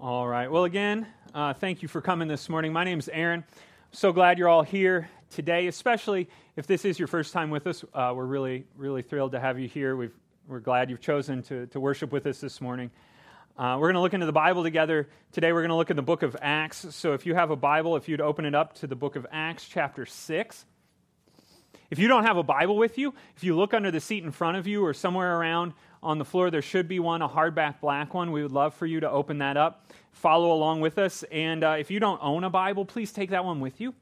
All right. Well, again, uh, thank you for coming this morning. My name is Aaron. So glad you're all here today, especially if this is your first time with us. Uh, we're really, really thrilled to have you here. we are glad you've chosen to, to worship with us this morning. Uh, we're going to look into the Bible together. Today, we're going to look in the book of Acts. So, if you have a Bible, if you'd open it up to the book of Acts, chapter 6. If you don't have a Bible with you, if you look under the seat in front of you or somewhere around on the floor. There should be one, a hardback black one. We would love for you to open that up, follow along with us. And uh, if you don't own a Bible, please take that one with you.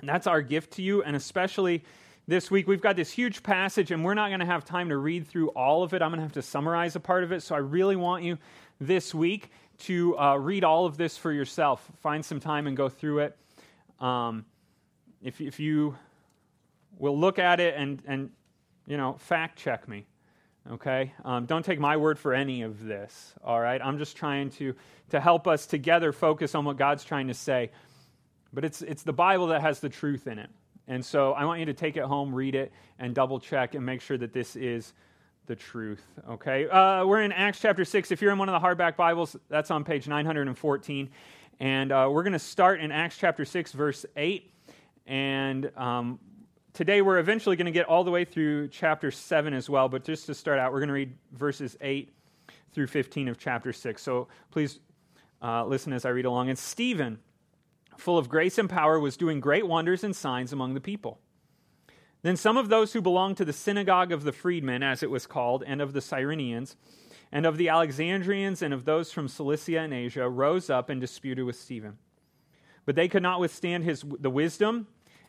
And that's our gift to you, and especially this week, we've got this huge passage, and we're not going to have time to read through all of it. I'm going to have to summarize a part of it. So I really want you this week to uh, read all of this for yourself. Find some time and go through it. Um, if, if you will look at it and, and you know, fact check me okay? Um, don't take my word for any of this, all right? I'm just trying to, to help us together focus on what God's trying to say. But it's, it's the Bible that has the truth in it. And so I want you to take it home, read it, and double check and make sure that this is the truth, okay? Uh, we're in Acts chapter 6. If you're in one of the hardback Bibles, that's on page 914. And uh, we're going to start in Acts chapter 6, verse 8. And um, today we're eventually going to get all the way through chapter 7 as well, but just to start out, we're going to read verses 8 through 15 of chapter 6. So please uh, listen as I read along. And Stephen, full of grace and power, was doing great wonders and signs among the people. Then some of those who belonged to the synagogue of the freedmen, as it was called, and of the Cyrenians, and of the Alexandrians, and of those from Cilicia and Asia, rose up and disputed with Stephen. But they could not withstand his, the wisdom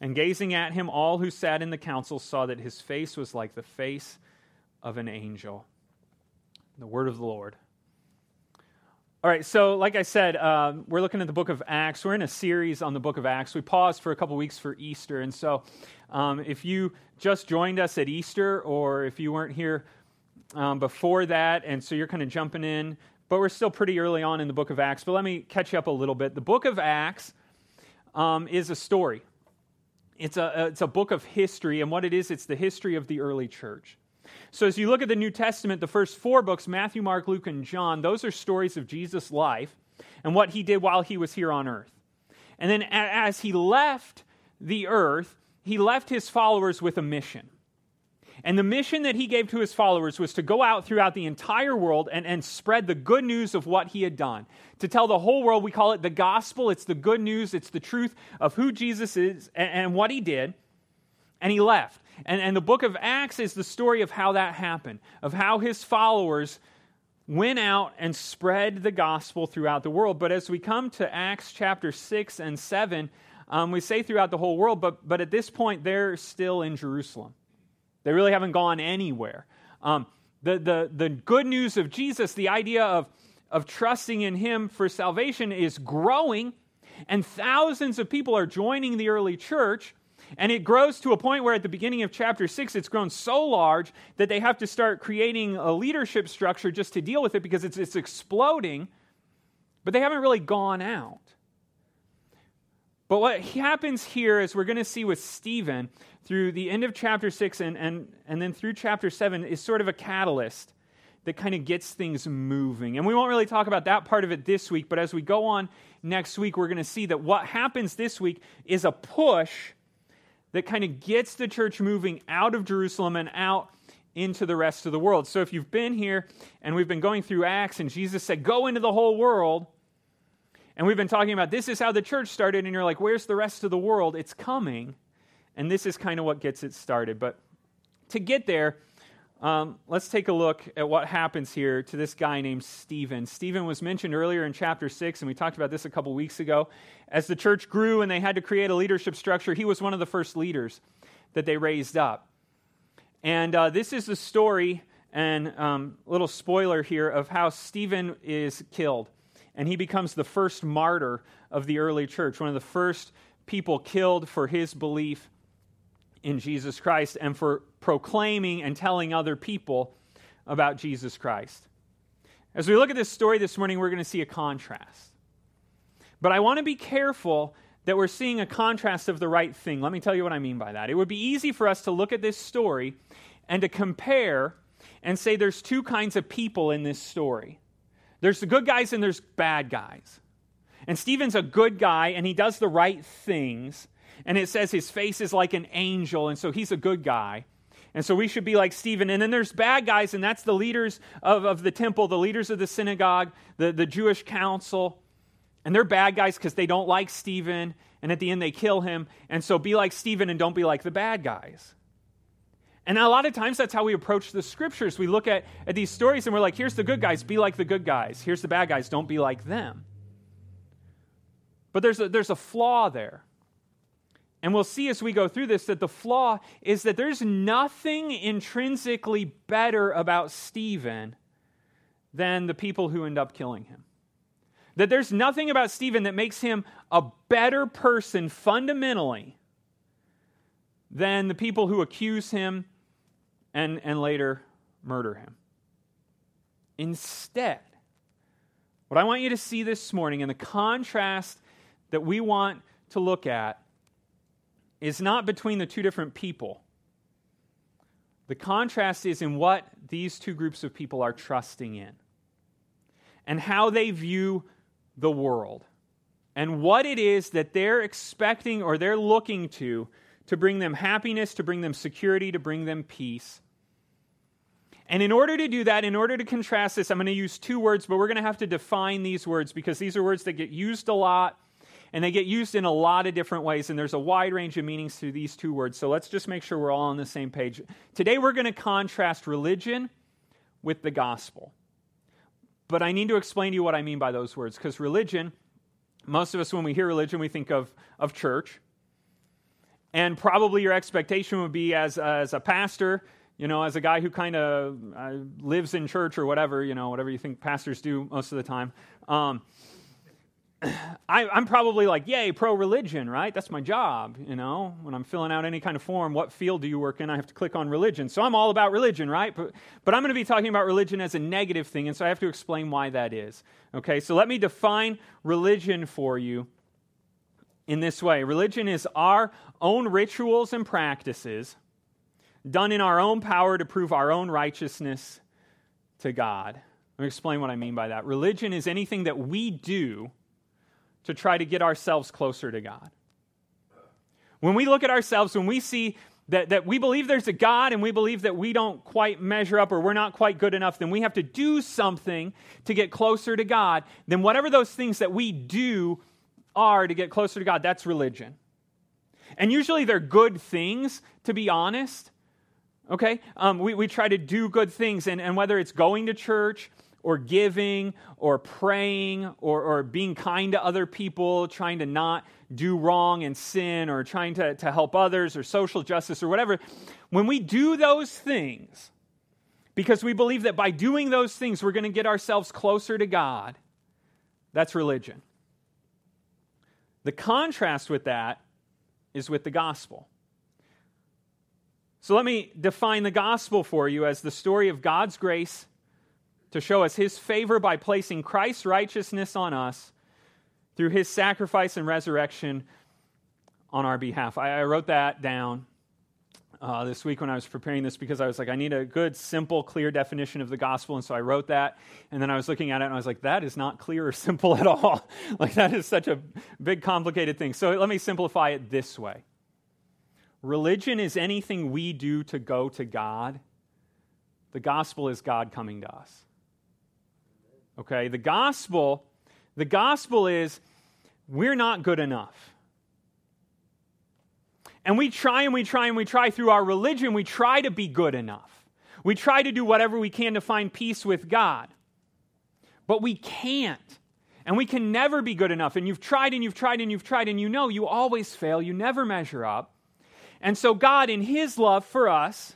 And gazing at him, all who sat in the council saw that his face was like the face of an angel. The word of the Lord. All right, so like I said, uh, we're looking at the book of Acts. We're in a series on the book of Acts. We paused for a couple weeks for Easter. And so um, if you just joined us at Easter, or if you weren't here um, before that, and so you're kind of jumping in, but we're still pretty early on in the book of Acts. But let me catch you up a little bit. The book of Acts um, is a story. It's a, it's a book of history, and what it is, it's the history of the early church. So, as you look at the New Testament, the first four books Matthew, Mark, Luke, and John those are stories of Jesus' life and what he did while he was here on earth. And then, as he left the earth, he left his followers with a mission. And the mission that he gave to his followers was to go out throughout the entire world and, and spread the good news of what he had done. To tell the whole world, we call it the gospel. It's the good news, it's the truth of who Jesus is and, and what he did. And he left. And, and the book of Acts is the story of how that happened, of how his followers went out and spread the gospel throughout the world. But as we come to Acts chapter 6 and 7, um, we say throughout the whole world, but, but at this point, they're still in Jerusalem. They really haven't gone anywhere. Um, the, the, the good news of Jesus, the idea of, of trusting in Him for salvation, is growing, and thousands of people are joining the early church. And it grows to a point where at the beginning of chapter 6, it's grown so large that they have to start creating a leadership structure just to deal with it because it's, it's exploding, but they haven't really gone out. But what happens here is we're going to see with Stephen through the end of chapter 6 and, and, and then through chapter 7, is sort of a catalyst that kind of gets things moving. And we won't really talk about that part of it this week, but as we go on next week, we're going to see that what happens this week is a push that kind of gets the church moving out of Jerusalem and out into the rest of the world. So if you've been here and we've been going through Acts, and Jesus said, Go into the whole world and we've been talking about this is how the church started, and you're like, where's the rest of the world? It's coming. And this is kind of what gets it started. But to get there, um, let's take a look at what happens here to this guy named Stephen. Stephen was mentioned earlier in chapter 6, and we talked about this a couple weeks ago. As the church grew and they had to create a leadership structure, he was one of the first leaders that they raised up. And uh, this is the story, and um, little spoiler here, of how Stephen is killed. And he becomes the first martyr of the early church, one of the first people killed for his belief in Jesus Christ and for proclaiming and telling other people about Jesus Christ. As we look at this story this morning, we're going to see a contrast. But I want to be careful that we're seeing a contrast of the right thing. Let me tell you what I mean by that. It would be easy for us to look at this story and to compare and say there's two kinds of people in this story there's the good guys and there's bad guys. And Stephen's a good guy and he does the right things. And it says his face is like an angel, and so he's a good guy. And so we should be like Stephen. And then there's bad guys, and that's the leaders of, of the temple, the leaders of the synagogue, the, the Jewish council. And they're bad guys because they don't like Stephen, and at the end they kill him. And so be like Stephen and don't be like the bad guys. And a lot of times that's how we approach the scriptures. We look at, at these stories and we're like, here's the good guys, be like the good guys. Here's the bad guys, don't be like them. But there's a, there's a flaw there. And we'll see as we go through this that the flaw is that there's nothing intrinsically better about Stephen than the people who end up killing him. That there's nothing about Stephen that makes him a better person fundamentally than the people who accuse him and, and later murder him. Instead, what I want you to see this morning and the contrast that we want to look at is not between the two different people. The contrast is in what these two groups of people are trusting in and how they view the world and what it is that they're expecting or they're looking to to bring them happiness, to bring them security, to bring them peace. And in order to do that, in order to contrast this, I'm going to use two words, but we're going to have to define these words because these are words that get used a lot and they get used in a lot of different ways, and there's a wide range of meanings to these two words. So let's just make sure we're all on the same page. Today, we're going to contrast religion with the gospel. But I need to explain to you what I mean by those words because religion, most of us, when we hear religion, we think of, of church. And probably your expectation would be as, as a pastor you know, as a guy who kind of uh, lives in church or whatever, you know, whatever you think pastors do most of the time, um, I, am probably like, yay, pro religion, right? That's my job, you know. When I'm filling out any kind of form, what field do you work in? I have to click on religion. So I'm all about religion, right? But, but I'm going to be talking about religion as a negative thing, and so I have to explain why that is. Okay, so let me define religion for you in this way religion is our own rituals and practices done in our own power to prove our own righteousness to God. Let me explain what I mean by that. Religion is anything that we do to try to get ourselves closer to God. When we look at ourselves, when we see that, that we believe there's a God and we believe that we don't quite measure up or we're not quite good enough, then we have to do something to get closer to God. Then, whatever those things that we do are to get closer to God, that's religion. And usually they're good things, to be honest. Okay? Um, we, we try to do good things, and, and whether it's going to church or giving or praying or, or being kind to other people, trying to not do wrong and sin or trying to, to help others or social justice or whatever, when we do those things, because we believe that by doing those things we're going to get ourselves closer to God, that's religion. The contrast with that is with the gospel. So let me define the gospel for you as the story of God's grace to show us his favor by placing Christ's righteousness on us through his sacrifice and resurrection on our behalf. I, I wrote that down uh, this week when I was preparing this because I was like, I need a good, simple, clear definition of the gospel. And so I wrote that. And then I was looking at it and I was like, that is not clear or simple at all. like, that is such a big, complicated thing. So let me simplify it this way religion is anything we do to go to God, the gospel is God coming to us. Okay? The gospel, the gospel is we're not good enough. And we try and we try and we try through our religion, we try to be good enough. We try to do whatever we can to find peace with God. But we can't. And we can never be good enough. And you've tried and you've tried and you've tried, and you know you always fail. You never measure up. And so, God, in His love for us,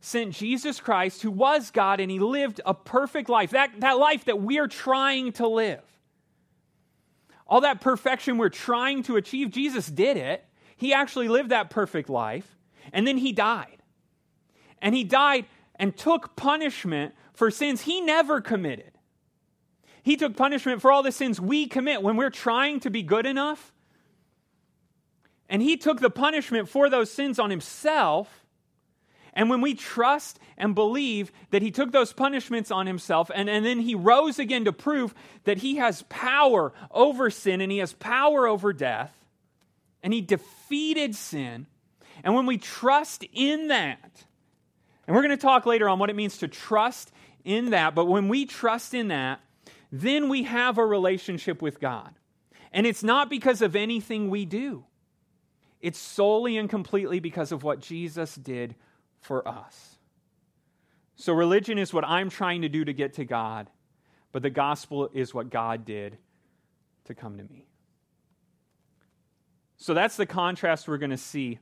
sent Jesus Christ, who was God, and He lived a perfect life, that, that life that we are trying to live. all that perfection we're trying to achieve, Jesus did it. He actually lived that perfect life, and then he died. And he died and took punishment for sins he never committed. He took punishment for all the sins we commit when we're trying to be good enough. And he took the punishment for those sins on himself and when we trust and believe that he took those punishments on himself and, and then he rose again to prove that he has power over sin and he has power over death, and he defeated sin, and when we trust in that, and we're going to talk later on what it means to trust in that, but when we trust in that, then we have a relationship with God. And it's not because of anything we do. It's solely and completely because of what Jesus did for us. So, religion is what I'm trying to do to get to God, but the gospel is what God did to come to me. So, that's the contrast we're going to see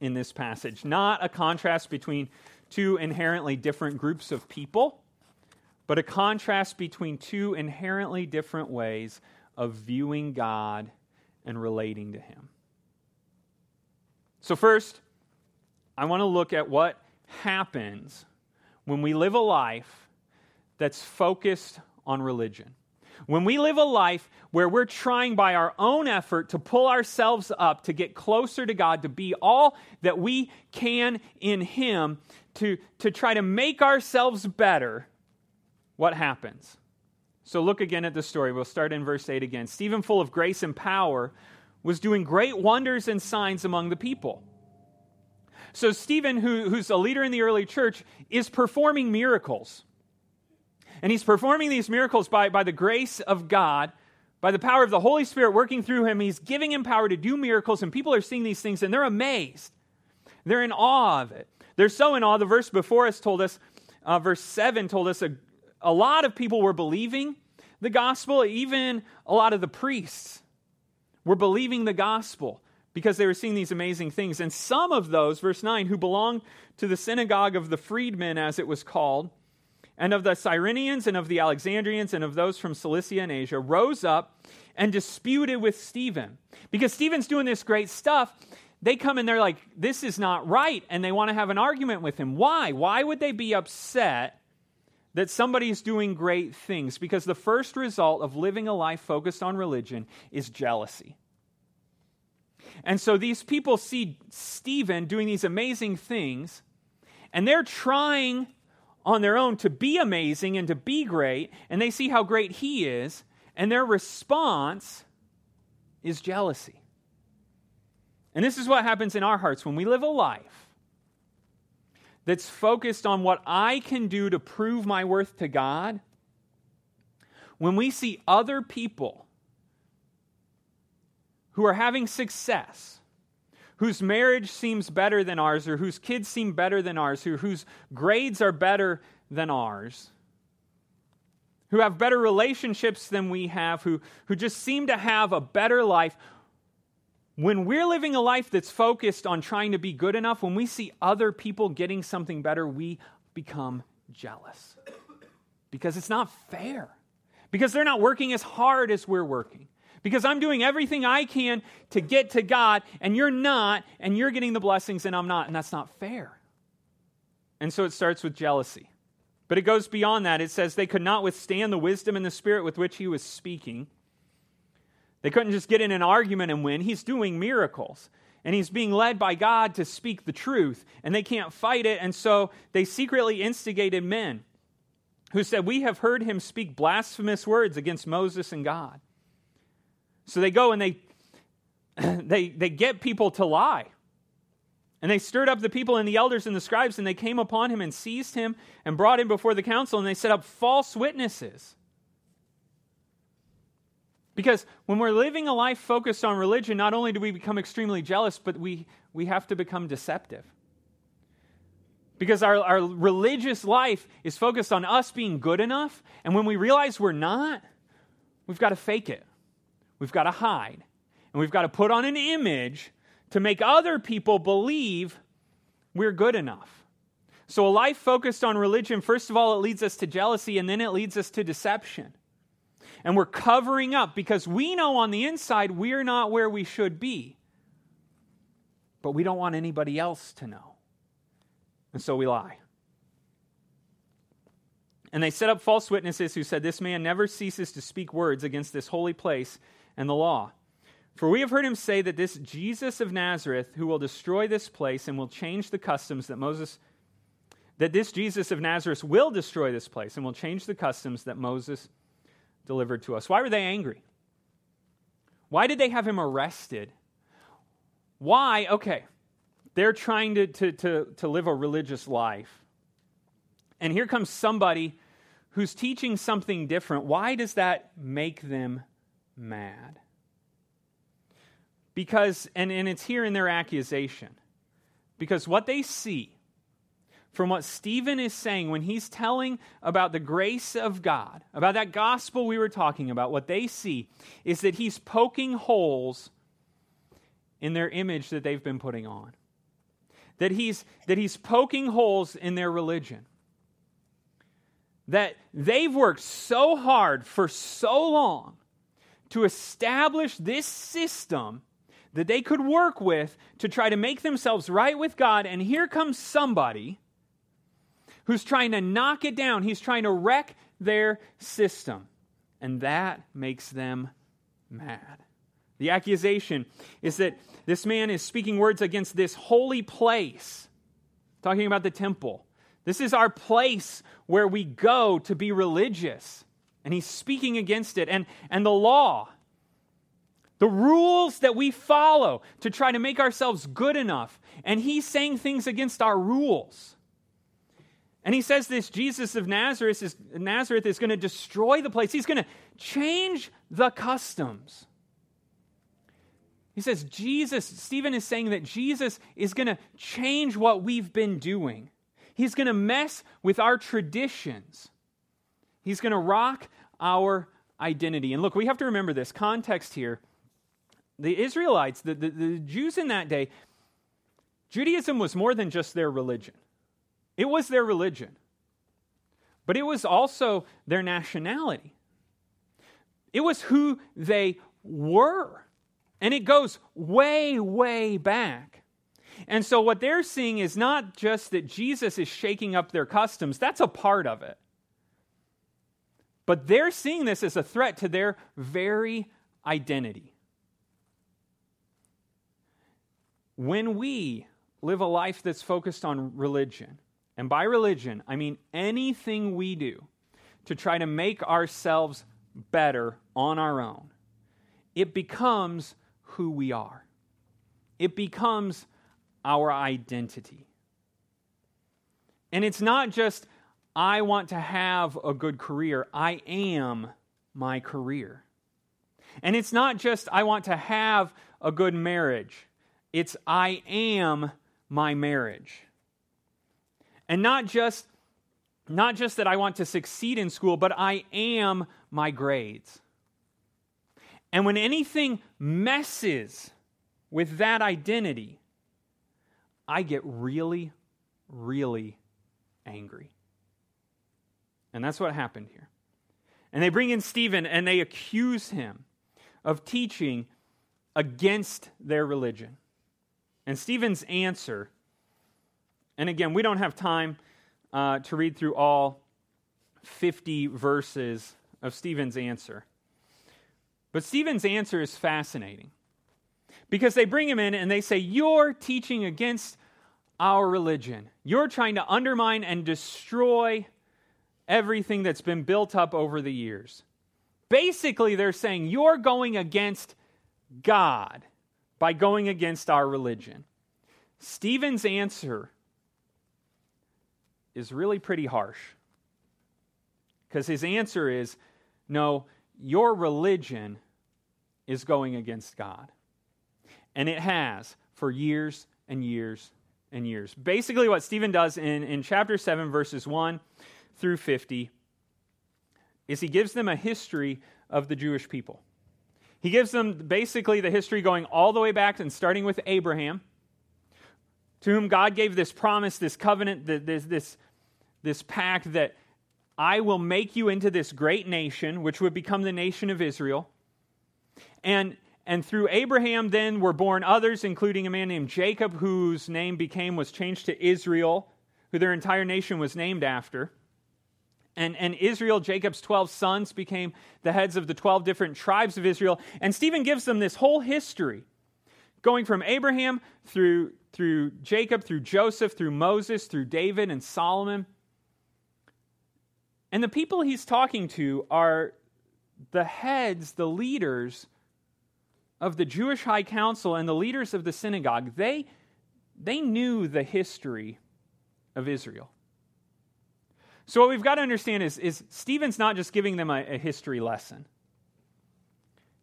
in this passage. Not a contrast between two inherently different groups of people, but a contrast between two inherently different ways of viewing God and relating to Him. So, first, I want to look at what happens when we live a life that's focused on religion. When we live a life where we're trying by our own effort to pull ourselves up, to get closer to God, to be all that we can in Him, to, to try to make ourselves better, what happens? So look again at the story. We'll start in verse 8 again. Stephen, full of grace and power, was doing great wonders and signs among the people. So, Stephen, who, who's a leader in the early church, is performing miracles. And he's performing these miracles by, by the grace of God, by the power of the Holy Spirit working through him. He's giving him power to do miracles, and people are seeing these things and they're amazed. They're in awe of it. They're so in awe. The verse before us told us, uh, verse 7 told us a, a lot of people were believing the gospel, even a lot of the priests were believing the gospel because they were seeing these amazing things. And some of those, verse 9, who belonged to the synagogue of the freedmen, as it was called, and of the Cyrenians and of the Alexandrians and of those from Cilicia and Asia, rose up and disputed with Stephen. Because Stephen's doing this great stuff. They come and they're like, this is not right. And they want to have an argument with him. Why? Why would they be upset that somebody's doing great things? Because the first result of living a life focused on religion is jealousy. And so these people see Stephen doing these amazing things, and they're trying on their own to be amazing and to be great, and they see how great he is, and their response is jealousy. And this is what happens in our hearts when we live a life that's focused on what I can do to prove my worth to God. When we see other people who are having success, whose marriage seems better than ours, or whose kids seem better than ours, who, whose grades are better than ours, who have better relationships than we have, who, who just seem to have a better life. When we're living a life that's focused on trying to be good enough, when we see other people getting something better, we become jealous. Because it's not fair. Because they're not working as hard as we're working because I'm doing everything I can to get to God, and you're not, and you're getting the blessings, and I'm not, and that's not fair. And so it starts with jealousy. But it goes beyond that. It says they could not withstand the wisdom and the spirit with which he was speaking. They couldn't just get in an argument and win. He's doing miracles. And he's being led by God to speak the truth. And they can't fight it. And so they secretly instigated men who said, We have heard him speak blasphemous words against Moses and God. So they go and they, they, they get people to lie. And they stirred up the people and the elders and the scribes, and they came upon him and seized him and brought him before the council, and they set up false witnesses. Because when we're living a life focused on religion, not only do we become extremely jealous, but we, we have to become deceptive. Because our, our religious life is focused on us being good enough, and when we realize we're not, we've got to fake it. We've got to hide. And we've got to put on an image to make other people believe we're good enough. So, a life focused on religion, first of all, it leads us to jealousy, and then it leads us to deception. And we're covering up because we know on the inside we're not where we should be. But we don't want anybody else to know. And so we lie. And they set up false witnesses who said, This man never ceases to speak words against this holy place and the law. For we have heard him say that this Jesus of Nazareth, who will destroy this place and will change the customs that Moses, that this Jesus of Nazareth will destroy this place and will change the customs that Moses delivered to us. Why were they angry? Why did they have him arrested? Why? Okay, they're trying to, to, to, to live a religious life. And here comes somebody who's teaching something different. Why does that make them mad? Because, and, and it's here in their accusation, because what they see from what Stephen is saying when he's telling about the grace of God, about that gospel we were talking about, what they see is that he's poking holes in their image that they've been putting on. That he's, that he's poking holes in their religion. That they've worked so hard for so long to establish this system that they could work with to try to make themselves right with God. And here comes somebody who's trying to knock it down, he's trying to wreck their system. And that makes them mad. The accusation is that this man is speaking words against this holy place, talking about the temple. This is our place where we go to be religious. And he's speaking against it. And, and the law, the rules that we follow to try to make ourselves good enough. And he's saying things against our rules. And he says this Jesus of Nazareth is, Nazareth is going to destroy the place, he's going to change the customs. He says, Jesus, Stephen is saying that Jesus is going to change what we've been doing. He's going to mess with our traditions. He's going to rock our identity. And look, we have to remember this context here the Israelites, the, the, the Jews in that day, Judaism was more than just their religion. It was their religion, but it was also their nationality. It was who they were. And it goes way, way back. And so, what they're seeing is not just that Jesus is shaking up their customs, that's a part of it. But they're seeing this as a threat to their very identity. When we live a life that's focused on religion, and by religion, I mean anything we do to try to make ourselves better on our own, it becomes who we are, it becomes our identity. And it's not just, I want to have a good career, I am my career. And it's not just, I want to have a good marriage. It's I am my marriage. And not just not just that I want to succeed in school, but I am my grades. And when anything messes with that identity, I get really, really angry. And that's what happened here. And they bring in Stephen and they accuse him of teaching against their religion. And Stephen's answer, and again, we don't have time uh, to read through all 50 verses of Stephen's answer. But Stephen's answer is fascinating because they bring him in and they say, You're teaching against our religion. You're trying to undermine and destroy everything that's been built up over the years. Basically, they're saying, You're going against God by going against our religion. Stephen's answer is really pretty harsh. Because his answer is no, your religion is going against God. And it has for years and years and years. Basically, what Stephen does in, in chapter 7, verses 1 through 50, is he gives them a history of the Jewish people. He gives them basically the history going all the way back and starting with Abraham, to whom God gave this promise, this covenant, this, this, this pact that I will make you into this great nation, which would become the nation of Israel. And, and through Abraham, then were born others, including a man named Jacob, whose name became, was changed to Israel, who their entire nation was named after. And, and Israel, Jacob's 12 sons, became the heads of the 12 different tribes of Israel. And Stephen gives them this whole history, going from Abraham through, through Jacob, through Joseph, through Moses, through David and Solomon. And the people he's talking to are the heads, the leaders of the Jewish high council and the leaders of the synagogue. They, they knew the history of Israel. So, what we've got to understand is, is Stephen's not just giving them a, a history lesson.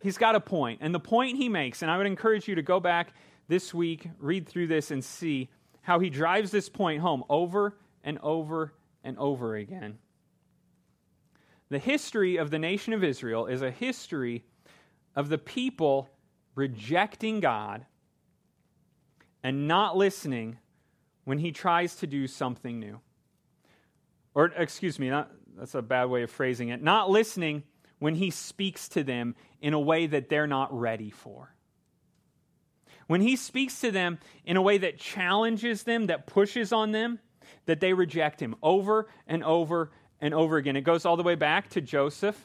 He's got a point, and the point he makes, and I would encourage you to go back this week, read through this, and see how he drives this point home over and over and over again. The history of the nation of Israel is a history of the people rejecting God and not listening when he tries to do something new. Or excuse me, not, that's a bad way of phrasing it, not listening when he speaks to them in a way that they're not ready for. When he speaks to them in a way that challenges them, that pushes on them, that they reject him over and over and over again. It goes all the way back to Joseph.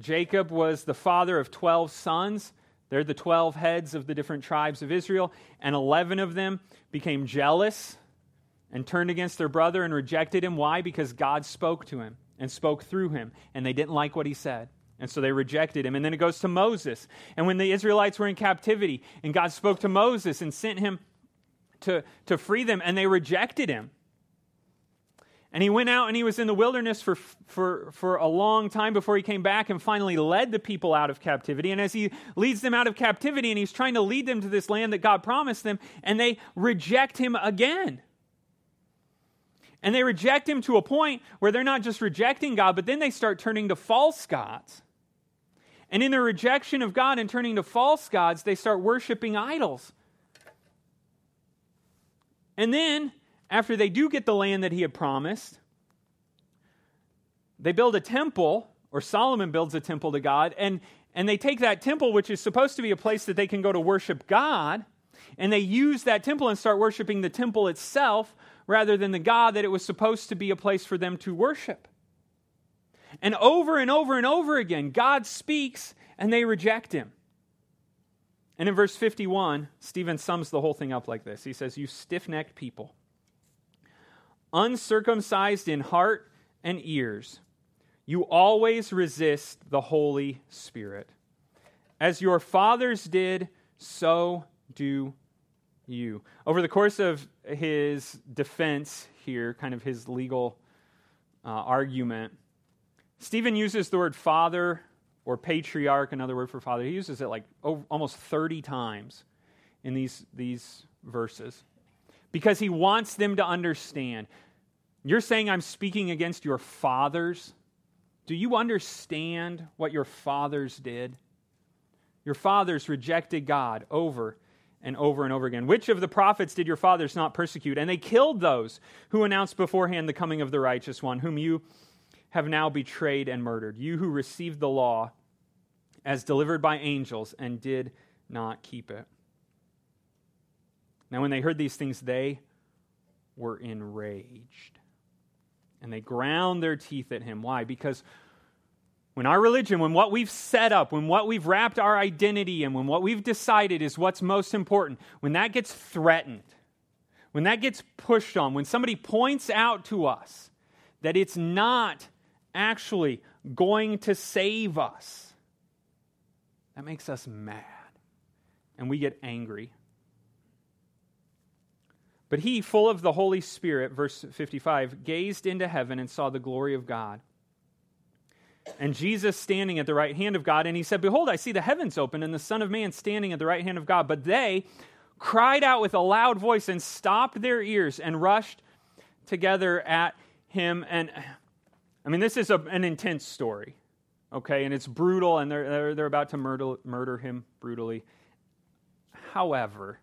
Jacob was the father of 12 sons. They're the 12 heads of the different tribes of Israel, and 11 of them became jealous and turned against their brother and rejected him. Why? Because God spoke to him and spoke through him, and they didn't like what he said. And so they rejected him. And then it goes to Moses. And when the Israelites were in captivity, and God spoke to Moses and sent him to, to free them, and they rejected him. And he went out and he was in the wilderness for, for, for a long time before he came back and finally led the people out of captivity. And as he leads them out of captivity and he's trying to lead them to this land that God promised them, and they reject him again. And they reject him to a point where they're not just rejecting God, but then they start turning to false gods. And in their rejection of God and turning to false gods, they start worshiping idols. And then, after they do get the land that he had promised, they build a temple, or Solomon builds a temple to God, and, and they take that temple, which is supposed to be a place that they can go to worship God, and they use that temple and start worshiping the temple itself rather than the God that it was supposed to be a place for them to worship. And over and over and over again, God speaks and they reject him. And in verse 51, Stephen sums the whole thing up like this He says, You stiff necked people, uncircumcised in heart and ears, you always resist the Holy Spirit. As your fathers did, so do you. Over the course of his defense here, kind of his legal uh, argument, Stephen uses the word father or patriarch, another word for father. He uses it like over, almost 30 times in these, these verses because he wants them to understand. You're saying I'm speaking against your fathers. Do you understand what your fathers did? Your fathers rejected God over and over and over again. Which of the prophets did your fathers not persecute? And they killed those who announced beforehand the coming of the righteous one, whom you have now betrayed and murdered. You who received the law as delivered by angels and did not keep it. Now, when they heard these things, they were enraged. And they ground their teeth at him. Why? Because when our religion, when what we've set up, when what we've wrapped our identity in, when what we've decided is what's most important, when that gets threatened, when that gets pushed on, when somebody points out to us that it's not actually going to save us, that makes us mad and we get angry. But he, full of the Holy Spirit, verse 55, gazed into heaven and saw the glory of God and Jesus standing at the right hand of God. And he said, Behold, I see the heavens open and the Son of Man standing at the right hand of God. But they cried out with a loud voice and stopped their ears and rushed together at him. And I mean, this is a, an intense story, okay? And it's brutal, and they're, they're, they're about to murder, murder him brutally. However,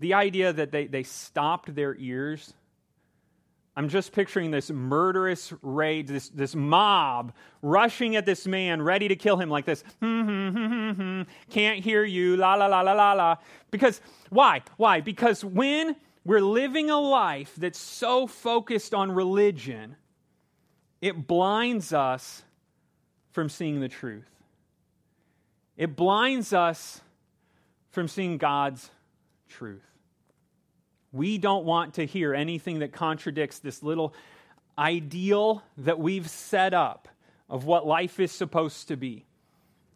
the idea that they, they stopped their ears I'm just picturing this murderous rage, this, this mob rushing at this man, ready to kill him like this. Can't hear you, la la la la la la. Because, why? Why? Because when we're living a life that's so focused on religion, it blinds us from seeing the truth. It blinds us from seeing God's truth. We don't want to hear anything that contradicts this little ideal that we've set up of what life is supposed to be.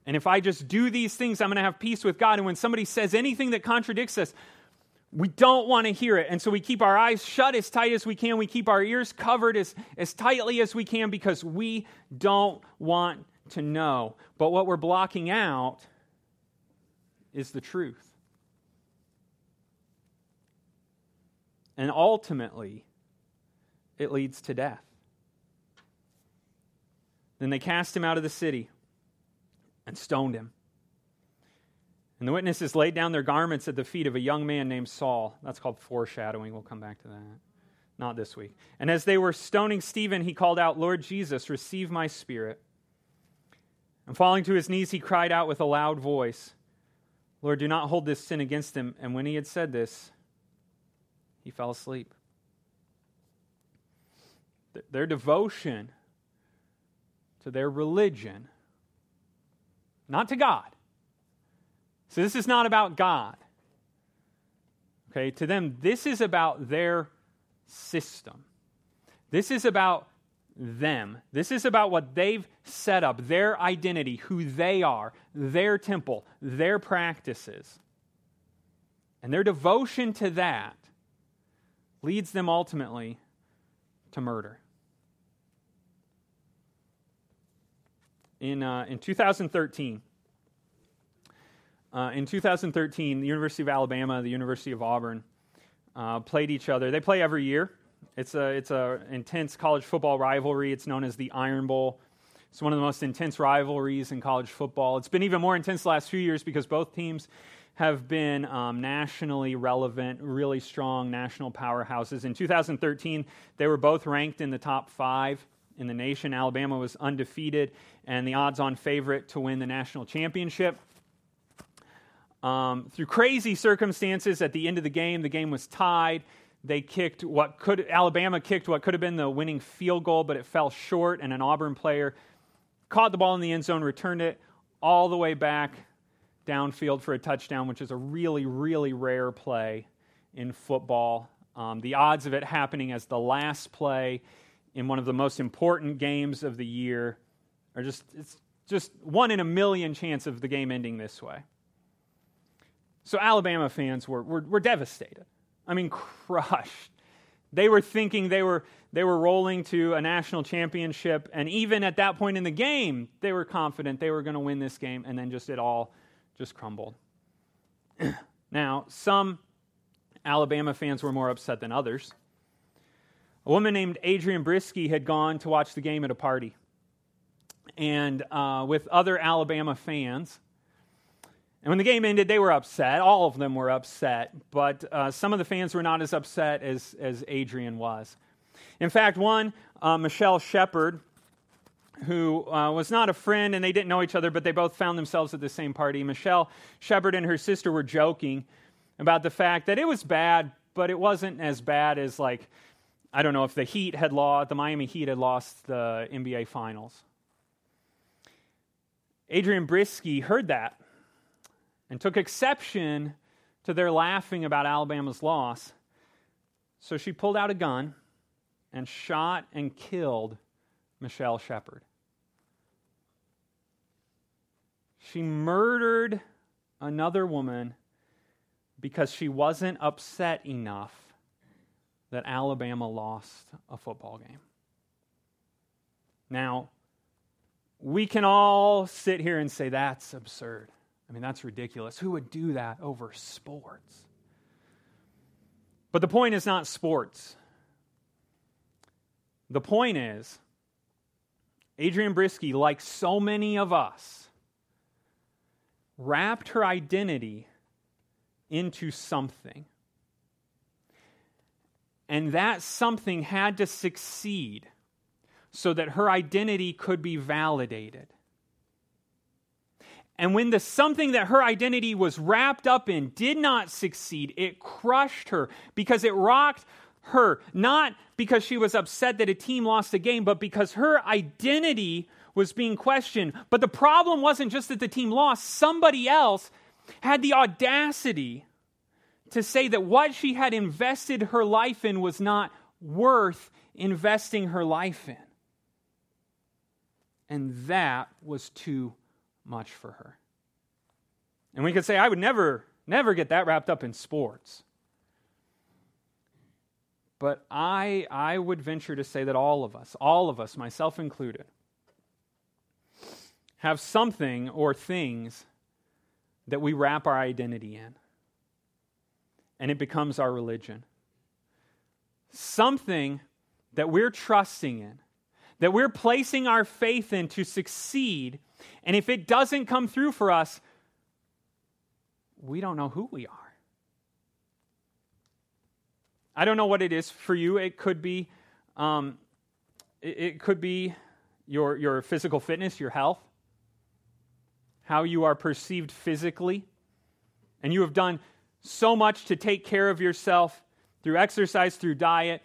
And if I just do these things, I'm going to have peace with God. And when somebody says anything that contradicts us, we don't want to hear it. And so we keep our eyes shut as tight as we can. We keep our ears covered as, as tightly as we can because we don't want to know. But what we're blocking out is the truth. And ultimately, it leads to death. Then they cast him out of the city and stoned him. And the witnesses laid down their garments at the feet of a young man named Saul. That's called foreshadowing. We'll come back to that. Not this week. And as they were stoning Stephen, he called out, Lord Jesus, receive my spirit. And falling to his knees, he cried out with a loud voice, Lord, do not hold this sin against him. And when he had said this, he fell asleep. Their devotion to their religion, not to God. So this is not about God. Okay, to them, this is about their system. This is about them. This is about what they've set up, their identity, who they are, their temple, their practices. And their devotion to that leads them ultimately to murder. In, uh, in 2013, uh, in 2013, the University of Alabama, the University of Auburn uh, played each other. They play every year. It's a it's a intense college football rivalry. It's known as the Iron Bowl. It's one of the most intense rivalries in college football. It's been even more intense the last few years because both teams have been um, nationally relevant, really strong national powerhouses. In 2013, they were both ranked in the top five in the nation. Alabama was undefeated and the odds on favorite to win the national championship. Um, through crazy circumstances at the end of the game, the game was tied. They kicked what could, Alabama kicked what could have been the winning field goal, but it fell short, and an Auburn player caught the ball in the end zone, returned it all the way back downfield for a touchdown, which is a really, really rare play in football. Um, the odds of it happening as the last play in one of the most important games of the year are just, it's just one in a million chance of the game ending this way. So Alabama fans were, were, were devastated. I mean, crushed. They were thinking they were, they were rolling to a national championship, and even at that point in the game, they were confident they were going to win this game, and then just it all just crumbled. now, some Alabama fans were more upset than others. A woman named Adrian Brisky had gone to watch the game at a party. And uh, with other Alabama fans, and when the game ended, they were upset. All of them were upset, but uh, some of the fans were not as upset as, as Adrian was. In fact, one, uh, Michelle Shepard, who uh, was not a friend and they didn't know each other, but they both found themselves at the same party. Michelle Shepard and her sister were joking about the fact that it was bad, but it wasn't as bad as, like, I don't know, if the Heat had lost, the Miami Heat had lost the NBA Finals. Adrian Brisky heard that and took exception to their laughing about Alabama's loss. So she pulled out a gun and shot and killed Michelle Shepard. She murdered another woman because she wasn't upset enough that Alabama lost a football game. Now, we can all sit here and say that's absurd. I mean, that's ridiculous. Who would do that over sports? But the point is not sports. The point is, Adrian Brisky, like so many of us, wrapped her identity into something. And that something had to succeed so that her identity could be validated. And when the something that her identity was wrapped up in did not succeed, it crushed her because it rocked her, not because she was upset that a team lost a game, but because her identity was being questioned. But the problem wasn't just that the team lost, somebody else had the audacity to say that what she had invested her life in was not worth investing her life in. And that was too much for her. And we could say, I would never, never get that wrapped up in sports. But I, I would venture to say that all of us, all of us, myself included, have something or things that we wrap our identity in. And it becomes our religion. Something that we're trusting in, that we're placing our faith in to succeed. And if it doesn't come through for us, we don't know who we are. I don't know what it is for you. It could be, um, it, it could be your, your physical fitness, your health, how you are perceived physically. And you have done so much to take care of yourself through exercise, through diet.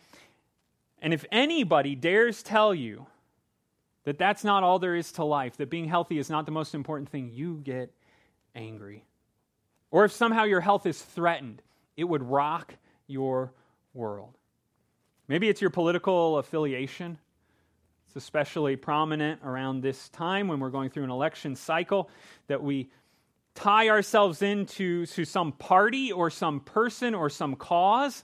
And if anybody dares tell you that that's not all there is to life, that being healthy is not the most important thing, you get angry. Or if somehow your health is threatened, it would rock your world. Maybe it's your political affiliation. It's especially prominent around this time when we're going through an election cycle that we tie ourselves into to some party or some person or some cause.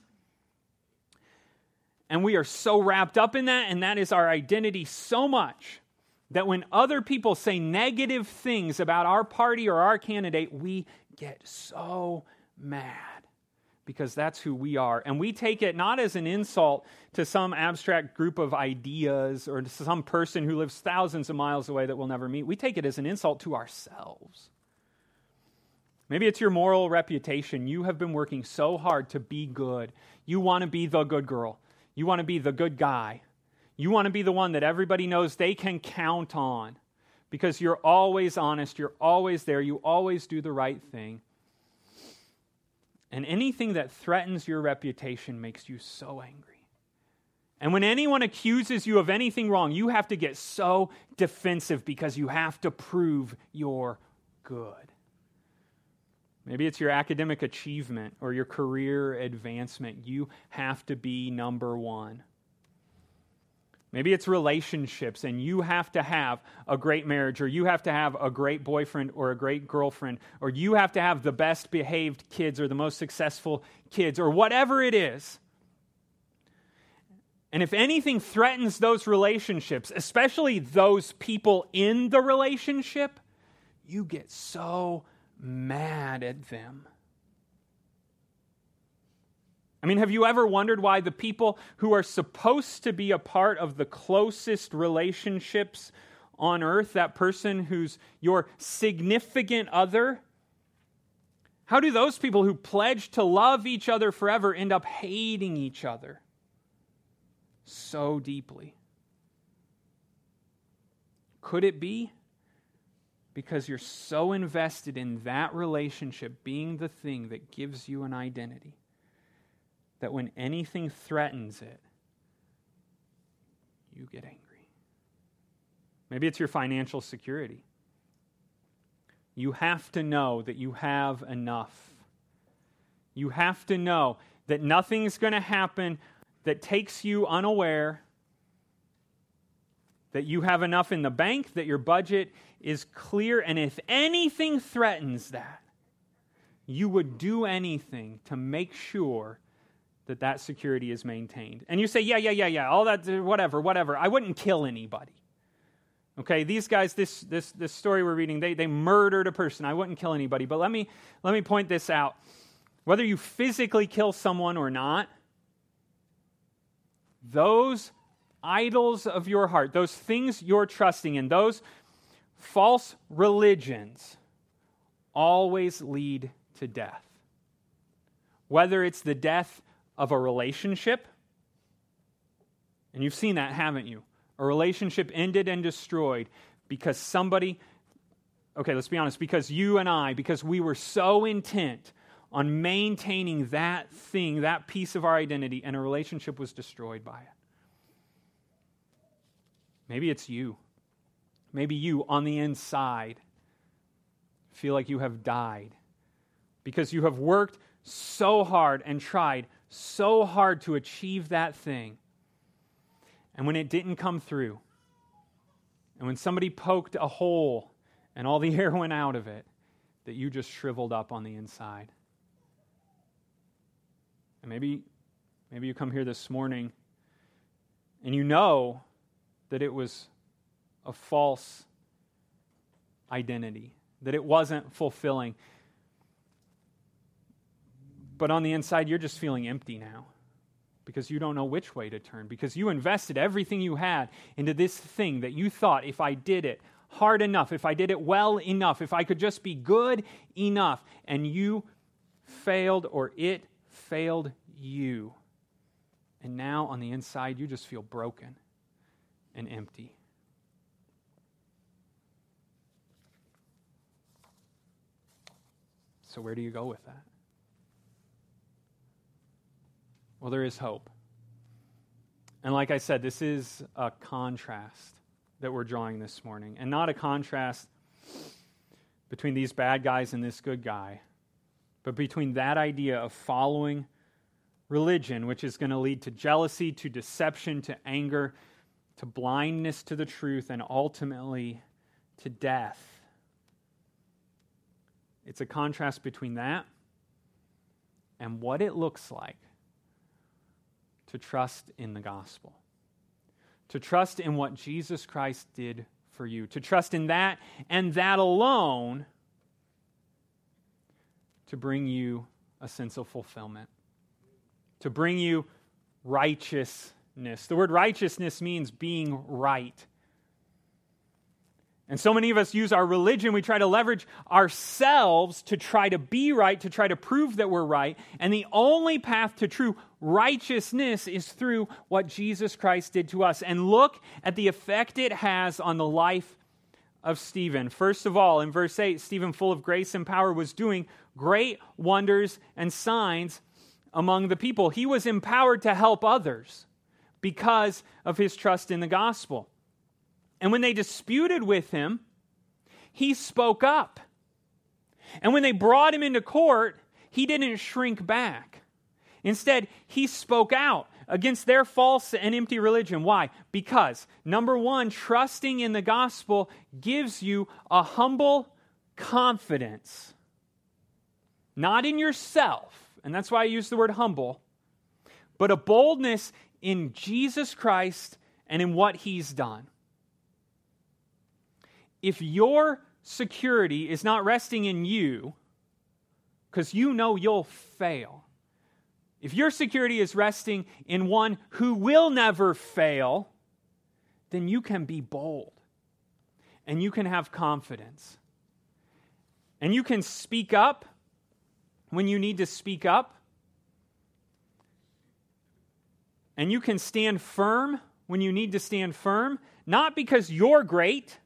And we are so wrapped up in that, and that is our identity so much that when other people say negative things about our party or our candidate, we get so mad because that's who we are. And we take it not as an insult to some abstract group of ideas or to some person who lives thousands of miles away that we'll never meet. We take it as an insult to ourselves. Maybe it's your moral reputation. You have been working so hard to be good. You want to be the good girl. You want to be the good guy. You want to be the one that everybody knows they can count on because you're always honest. You're always there. You always do the right thing. And anything that threatens your reputation makes you so angry. And when anyone accuses you of anything wrong, you have to get so defensive because you have to prove you're good. Maybe it's your academic achievement or your career advancement. You have to be number one. Maybe it's relationships, and you have to have a great marriage, or you have to have a great boyfriend or a great girlfriend, or you have to have the best behaved kids or the most successful kids, or whatever it is. And if anything threatens those relationships, especially those people in the relationship, you get so mad at them. I mean, have you ever wondered why the people who are supposed to be a part of the closest relationships on earth, that person who's your significant other, how do those people who pledge to love each other forever end up hating each other so deeply? Could it be because you're so invested in that relationship being the thing that gives you an identity? That when anything threatens it, you get angry. Maybe it's your financial security. You have to know that you have enough. You have to know that nothing's going to happen that takes you unaware, that you have enough in the bank, that your budget is clear, and if anything threatens that, you would do anything to make sure that that security is maintained. And you say, yeah, yeah, yeah, yeah, all that, whatever, whatever. I wouldn't kill anybody. Okay, these guys, this, this, this story we're reading, they, they murdered a person. I wouldn't kill anybody. But let me, let me point this out. Whether you physically kill someone or not, those idols of your heart, those things you're trusting in, those false religions always lead to death. Whether it's the death of a relationship And you've seen that, haven't you? A relationship ended and destroyed because somebody, okay, let's be honest, because you and I, because we were so intent on maintaining that thing, that piece of our identity, and a relationship was destroyed by it. Maybe it's you. Maybe you on the inside feel like you have died because you have worked so hard and tried so hard to achieve that thing. And when it didn't come through, and when somebody poked a hole and all the air went out of it, that you just shriveled up on the inside. And maybe, maybe you come here this morning and you know that it was a false identity, that it wasn't fulfilling. But on the inside, you're just feeling empty now because you don't know which way to turn, because you invested everything you had into this thing that you thought if I did it hard enough, if I did it well enough, if I could just be good enough, and you failed or it failed you. And now on the inside, you just feel broken and empty. So, where do you go with that? Well, there is hope. And like I said, this is a contrast that we're drawing this morning, and not a contrast between these bad guys and this good guy, but between that idea of following religion, which is going to lead to jealousy, to deception, to anger, to blindness to the truth, and ultimately to death. It's a contrast between that and what it looks like to trust in the gospel, to trust in what Jesus Christ did for you, to trust in that and that alone to bring you a sense of fulfillment, to bring you righteousness. The word righteousness means being right. And so many of us use our religion, we try to leverage ourselves to try to be right, to try to prove that we're right. And the only path to true righteousness is through what Jesus Christ did to us. And look at the effect it has on the life of Stephen. First of all, in verse 8, Stephen, full of grace and power, was doing great wonders and signs among the people. He was empowered to help others because of his trust in the gospel. And when they disputed with him, he spoke up. And when they brought him into court, he didn't shrink back. Instead, he spoke out against their false and empty religion. Why? Because, number one, trusting in the gospel gives you a humble confidence, not in yourself, and that's why I use the word humble, but a boldness in Jesus Christ and in what he's done if your security is not resting in you, because you know you'll fail, if your security is resting in one who will never fail, then you can be bold and you can have confidence. And you can speak up when you need to speak up. And you can stand firm when you need to stand firm, not because you're great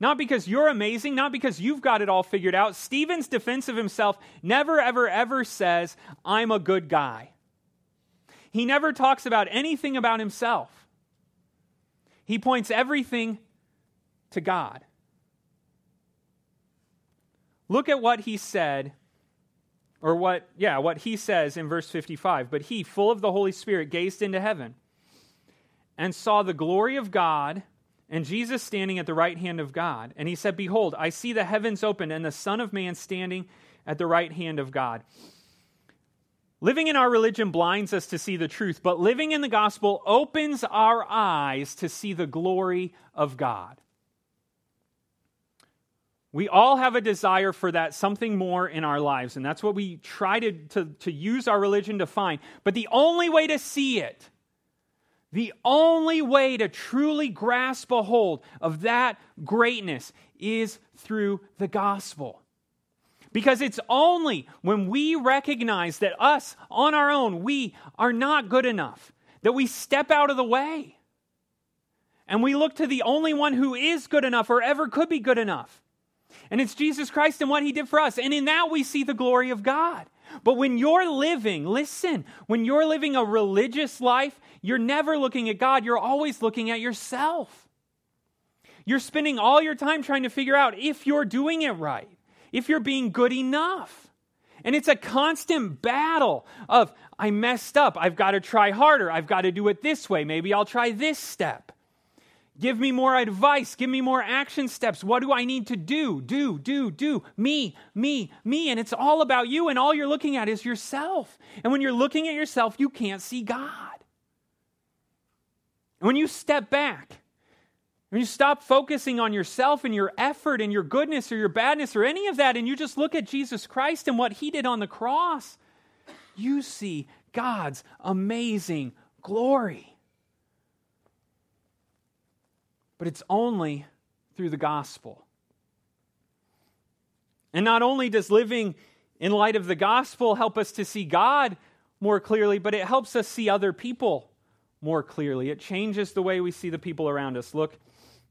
not because you're amazing, not because you've got it all figured out. Stephen's defense of himself never, ever, ever says, I'm a good guy. He never talks about anything about himself. He points everything to God. Look at what he said, or what, yeah, what he says in verse 55. But he, full of the Holy Spirit, gazed into heaven and saw the glory of God and Jesus standing at the right hand of God. And he said, Behold, I see the heavens opened and the Son of Man standing at the right hand of God. Living in our religion blinds us to see the truth, but living in the gospel opens our eyes to see the glory of God. We all have a desire for that something more in our lives, and that's what we try to, to, to use our religion to find. But the only way to see it the only way to truly grasp a hold of that greatness is through the gospel. Because it's only when we recognize that us on our own, we are not good enough, that we step out of the way and we look to the only one who is good enough or ever could be good enough. And it's Jesus Christ and what he did for us. And in that we see the glory of God. But when you're living, listen, when you're living a religious life, you're never looking at God, you're always looking at yourself. You're spending all your time trying to figure out if you're doing it right, if you're being good enough. And it's a constant battle of, I messed up. I've got to try harder. I've got to do it this way. Maybe I'll try this step. Give me more advice. Give me more action steps. What do I need to do? Do, do, do. Me, me, me. And it's all about you, and all you're looking at is yourself. And when you're looking at yourself, you can't see God. And when you step back, when you stop focusing on yourself and your effort and your goodness or your badness or any of that, and you just look at Jesus Christ and what he did on the cross, you see God's amazing glory. But it's only through the gospel. And not only does living in light of the gospel help us to see God more clearly, but it helps us see other people more clearly. It changes the way we see the people around us. Look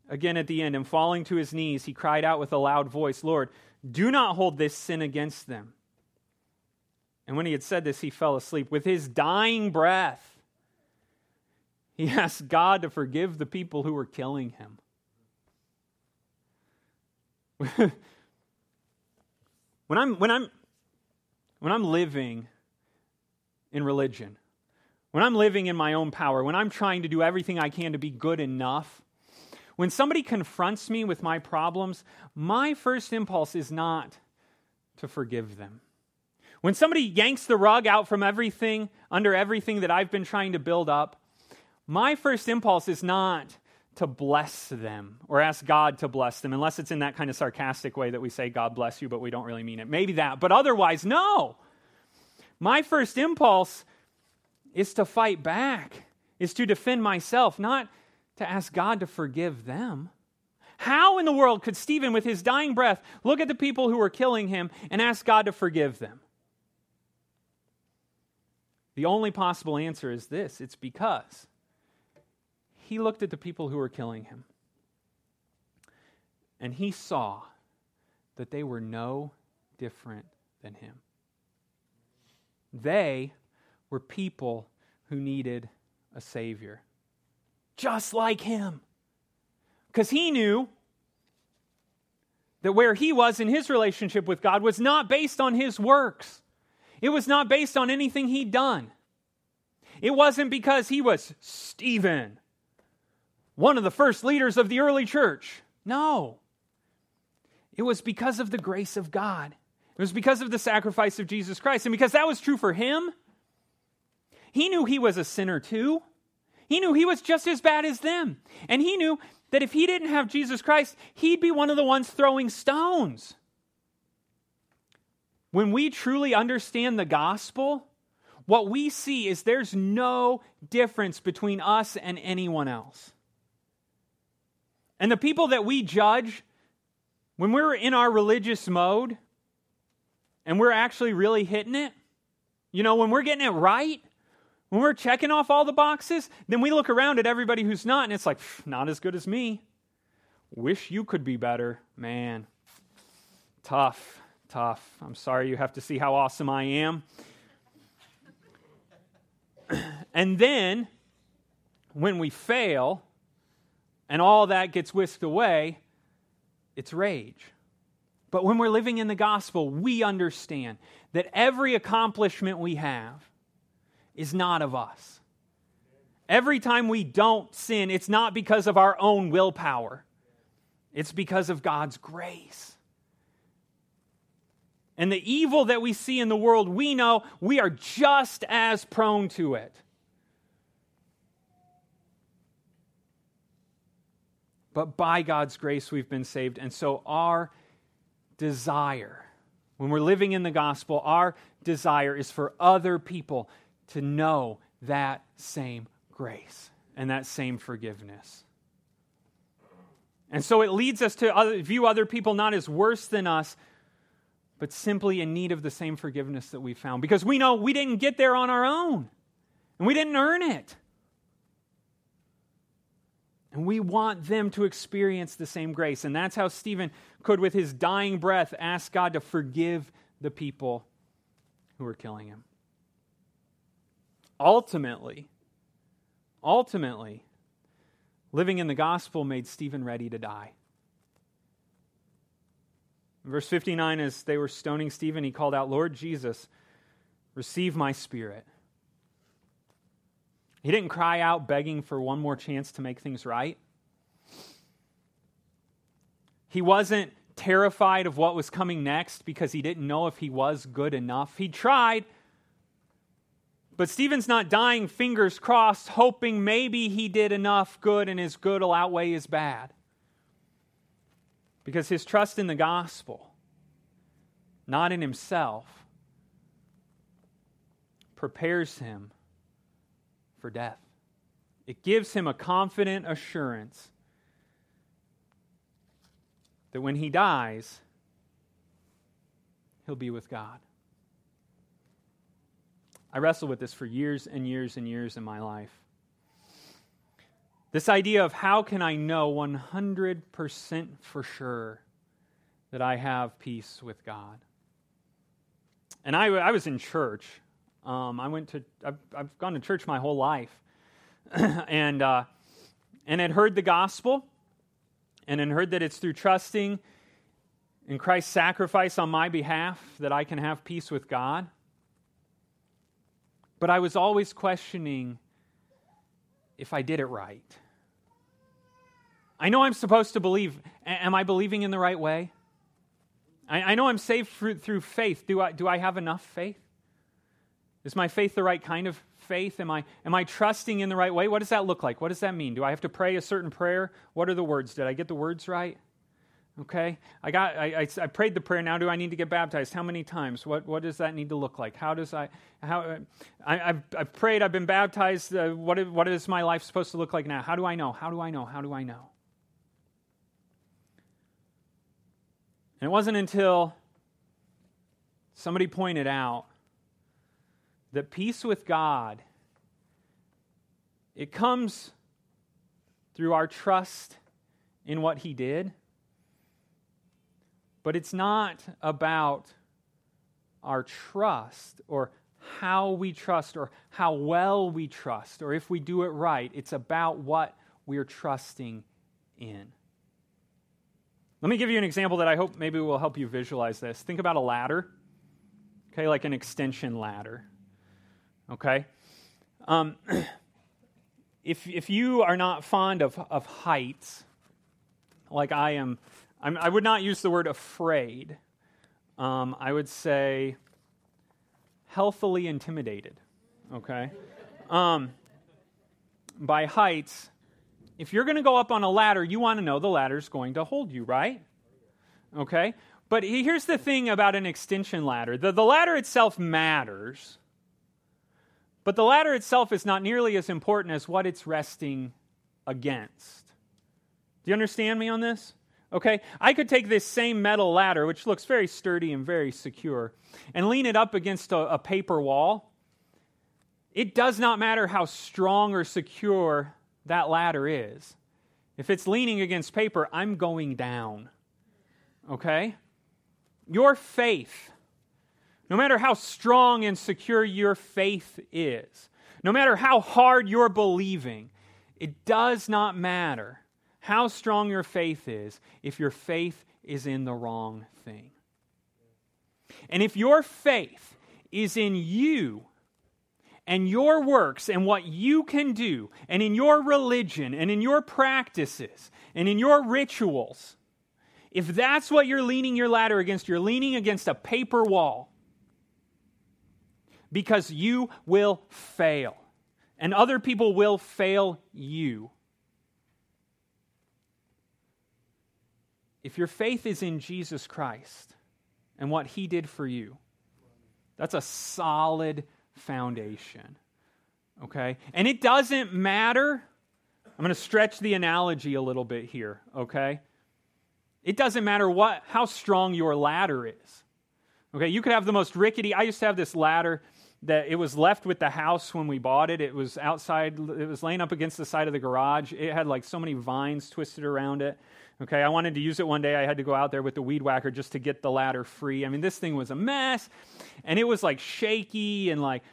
again at the end. And falling to his knees, he cried out with a loud voice, Lord, do not hold this sin against them. And when he had said this, he fell asleep. With his dying breath, he asked God to forgive the people who were killing him. when I'm when I'm when I'm living in religion, when I'm living in my own power, when I'm trying to do everything I can to be good enough, when somebody confronts me with my problems, my first impulse is not to forgive them. When somebody yanks the rug out from everything, under everything that I've been trying to build up, my first impulse is not to bless them or ask God to bless them, unless it's in that kind of sarcastic way that we say, God bless you, but we don't really mean it. Maybe that, but otherwise, no. My first impulse is to fight back, is to defend myself, not to ask God to forgive them. How in the world could Stephen, with his dying breath, look at the people who were killing him and ask God to forgive them? The only possible answer is this it's because he looked at the people who were killing him and he saw that they were no different than him. They were people who needed a Savior, just like him. Because he knew that where he was in his relationship with God was not based on his works, it was not based on anything he'd done. It wasn't because he was Stephen one of the first leaders of the early church. No. It was because of the grace of God. It was because of the sacrifice of Jesus Christ. And because that was true for him, he knew he was a sinner too. He knew he was just as bad as them. And he knew that if he didn't have Jesus Christ, he'd be one of the ones throwing stones. When we truly understand the gospel, what we see is there's no difference between us and anyone else. And the people that we judge, when we're in our religious mode and we're actually really hitting it, you know, when we're getting it right, when we're checking off all the boxes, then we look around at everybody who's not, and it's like, not as good as me. Wish you could be better. Man, tough, tough. I'm sorry you have to see how awesome I am. and then, when we fail, and all that gets whisked away, it's rage. But when we're living in the gospel, we understand that every accomplishment we have is not of us. Every time we don't sin, it's not because of our own willpower, it's because of God's grace. And the evil that we see in the world, we know we are just as prone to it. But by God's grace we've been saved. And so our desire, when we're living in the gospel, our desire is for other people to know that same grace and that same forgiveness. And so it leads us to view other people not as worse than us, but simply in need of the same forgiveness that we found. Because we know we didn't get there on our own, and we didn't earn it. And we want them to experience the same grace. And that's how Stephen could, with his dying breath, ask God to forgive the people who were killing him. Ultimately, ultimately, living in the gospel made Stephen ready to die. verse 59, as they were stoning Stephen, he called out, Lord Jesus, receive my spirit. He didn't cry out begging for one more chance to make things right. He wasn't terrified of what was coming next because he didn't know if he was good enough. He tried, but Stephen's not dying, fingers crossed, hoping maybe he did enough good and his good will outweigh his bad. Because his trust in the gospel, not in himself, prepares him for death. It gives him a confident assurance that when he dies, he'll be with God. I wrestled with this for years and years and years in my life. This idea of how can I know 100% for sure that I have peace with God? And I, I was in church. Um, I went to, I've, I've, gone to church my whole life. and, uh, and had heard the gospel and had heard that it's through trusting in Christ's sacrifice on my behalf that I can have peace with God. But I was always questioning if I did it right. I know I'm supposed to believe. Am I believing in the right way? I, I know I'm saved through, through faith. Do I, do I have enough faith? Is my faith the right kind of faith? Am I, am I trusting in the right way? What does that look like? What does that mean? Do I have to pray a certain prayer? What are the words? Did I get the words right? Okay, I got. I, I, I, prayed the prayer. Now, do I need to get baptized? How many times? What What does that need to look like? How does I? How I, have I've prayed. I've been baptized. Uh, what is, What is my life supposed to look like now? How do I know? How do I know? How do I know? And it wasn't until somebody pointed out that peace with God it comes through our trust in what He did but it's not about our trust or how we trust or how well we trust or if we do it right. It's about what we're trusting in. Let me give you an example that I hope maybe will help you visualize this. Think about a ladder, okay, like an extension ladder, okay? Um, if, if you are not fond of, of heights, like I am I'm, i would not use the word afraid. Um, I would say healthily intimidated, okay? Um, by heights, if you're going to go up on a ladder, you want to know the ladder's going to hold you, right? Okay? But here's the thing about an extension ladder the, the ladder itself matters, but the ladder itself is not nearly as important as what it's resting against. Do you understand me on this? Okay? I could take this same metal ladder, which looks very sturdy and very secure, and lean it up against a, a paper wall. It does not matter how strong or secure that ladder is. If it's leaning against paper, I'm going down. Okay? Your faith, no matter how strong and secure your faith is, no matter how hard you're believing, it does not matter how strong your faith is if your faith is in the wrong thing. And if your faith is in you and your works and what you can do, and in your religion and in your practices and in your rituals, if that's what you're leaning your ladder against, you're leaning against a paper wall because you will fail. And other people will fail you. if your faith is in Jesus Christ and what he did for you, that's a solid foundation. Okay? And it doesn't matter. I'm going to stretch the analogy a little bit here, okay? It doesn't matter what how strong your ladder is. Okay, you could have the most rickety. I used to have this ladder that it was left with the house when we bought it. It was outside, it was laying up against the side of the garage. It had like so many vines twisted around it. Okay, I wanted to use it one day. I had to go out there with the weed whacker just to get the ladder free. I mean, this thing was a mess, and it was like shaky and like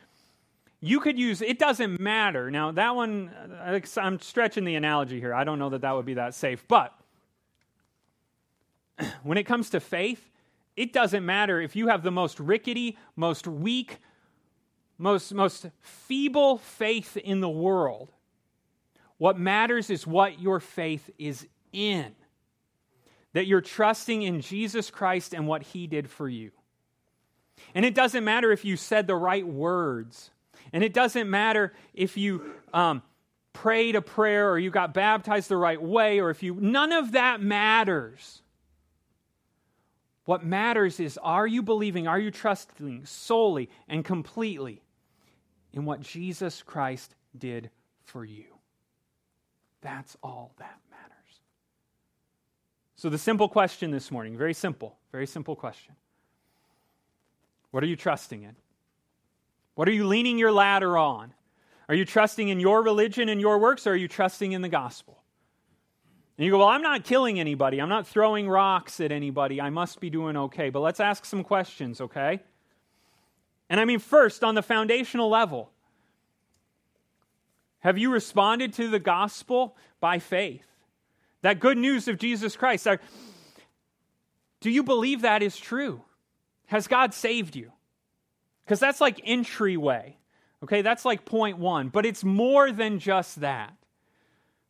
you could use it doesn't matter now that one uh, i'm stretching the analogy here i don't know that that would be that safe but when it comes to faith it doesn't matter if you have the most rickety most weak most, most feeble faith in the world. What matters is what your faith is in. That you're trusting in Jesus Christ and what he did for you. And it doesn't matter if you said the right words. And it doesn't matter if you um, prayed a prayer or you got baptized the right way or if you. None of that matters. What matters is are you believing, are you trusting solely and completely in what Jesus Christ did for you. That's all that matters. So, the simple question this morning, very simple, very simple question. What are you trusting in? What are you leaning your ladder on? Are you trusting in your religion and your works, or are you trusting in the gospel? And you go, Well, I'm not killing anybody. I'm not throwing rocks at anybody. I must be doing okay. But let's ask some questions, okay? And I mean, first, on the foundational level, have you responded to the gospel by faith? That good news of Jesus Christ. Do you believe that is true? Has God saved you? Because that's like entryway. Okay, that's like point one, but it's more than just that.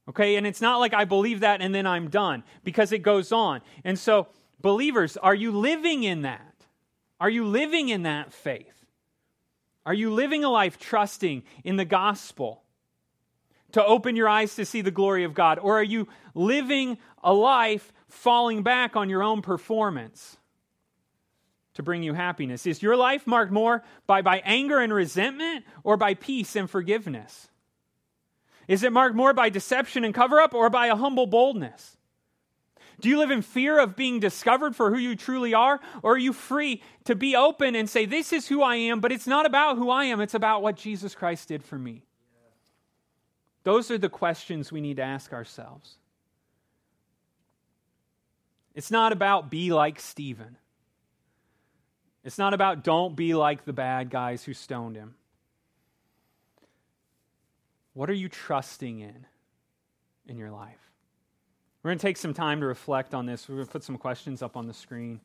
Okay, and it's not like I believe that and then I'm done because it goes on. And so, believers, are you living in that? Are you living in that faith? Are you living a life trusting in the gospel to open your eyes to see the glory of God? Or are you living a life falling back on your own performance to bring you happiness? Is your life marked more by, by anger and resentment or by peace and forgiveness? Is it marked more by deception and cover up or by a humble boldness? Do you live in fear of being discovered for who you truly are? Or are you free to be open and say, This is who I am, but it's not about who I am, it's about what Jesus Christ did for me? Those are the questions we need to ask ourselves. It's not about be like Stephen. It's not about don't be like the bad guys who stoned him. What are you trusting in in your life? We're going to take some time to reflect on this. We're going to put some questions up on the screen.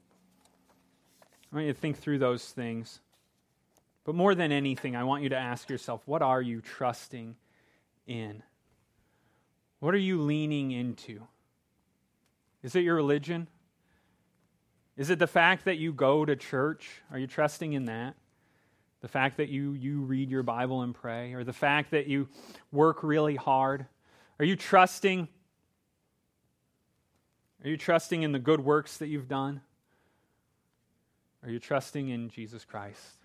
I want you to think through those things. But more than anything, I want you to ask yourself what are you trusting in? What are you leaning into? Is it your religion? Is it the fact that you go to church? Are you trusting in that? The fact that you, you read your Bible and pray? Or the fact that you work really hard? Are you trusting are you trusting in the good works that you've done? Are you trusting in Jesus Christ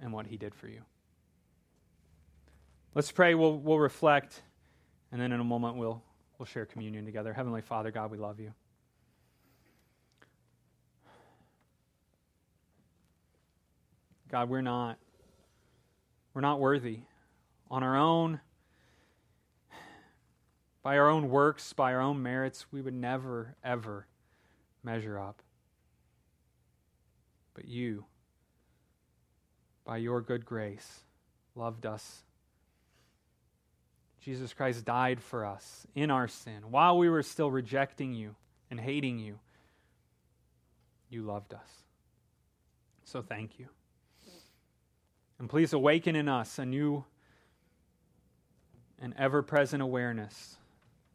and what he did for you? Let's pray. We'll, we'll reflect, and then in a moment we'll, we'll share communion together. Heavenly Father, God, we love you. God, we're not we're not worthy on our own by our own works, by our own merits, we would never, ever measure up. But you, by your good grace, loved us. Jesus Christ died for us in our sin. While we were still rejecting you and hating you, you loved us. So thank you. And please awaken in us a new and ever present awareness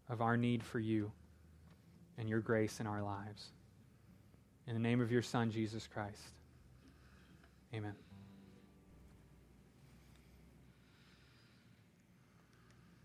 of our need for you and your grace in our lives. In the name of your Son, Jesus Christ. Amen.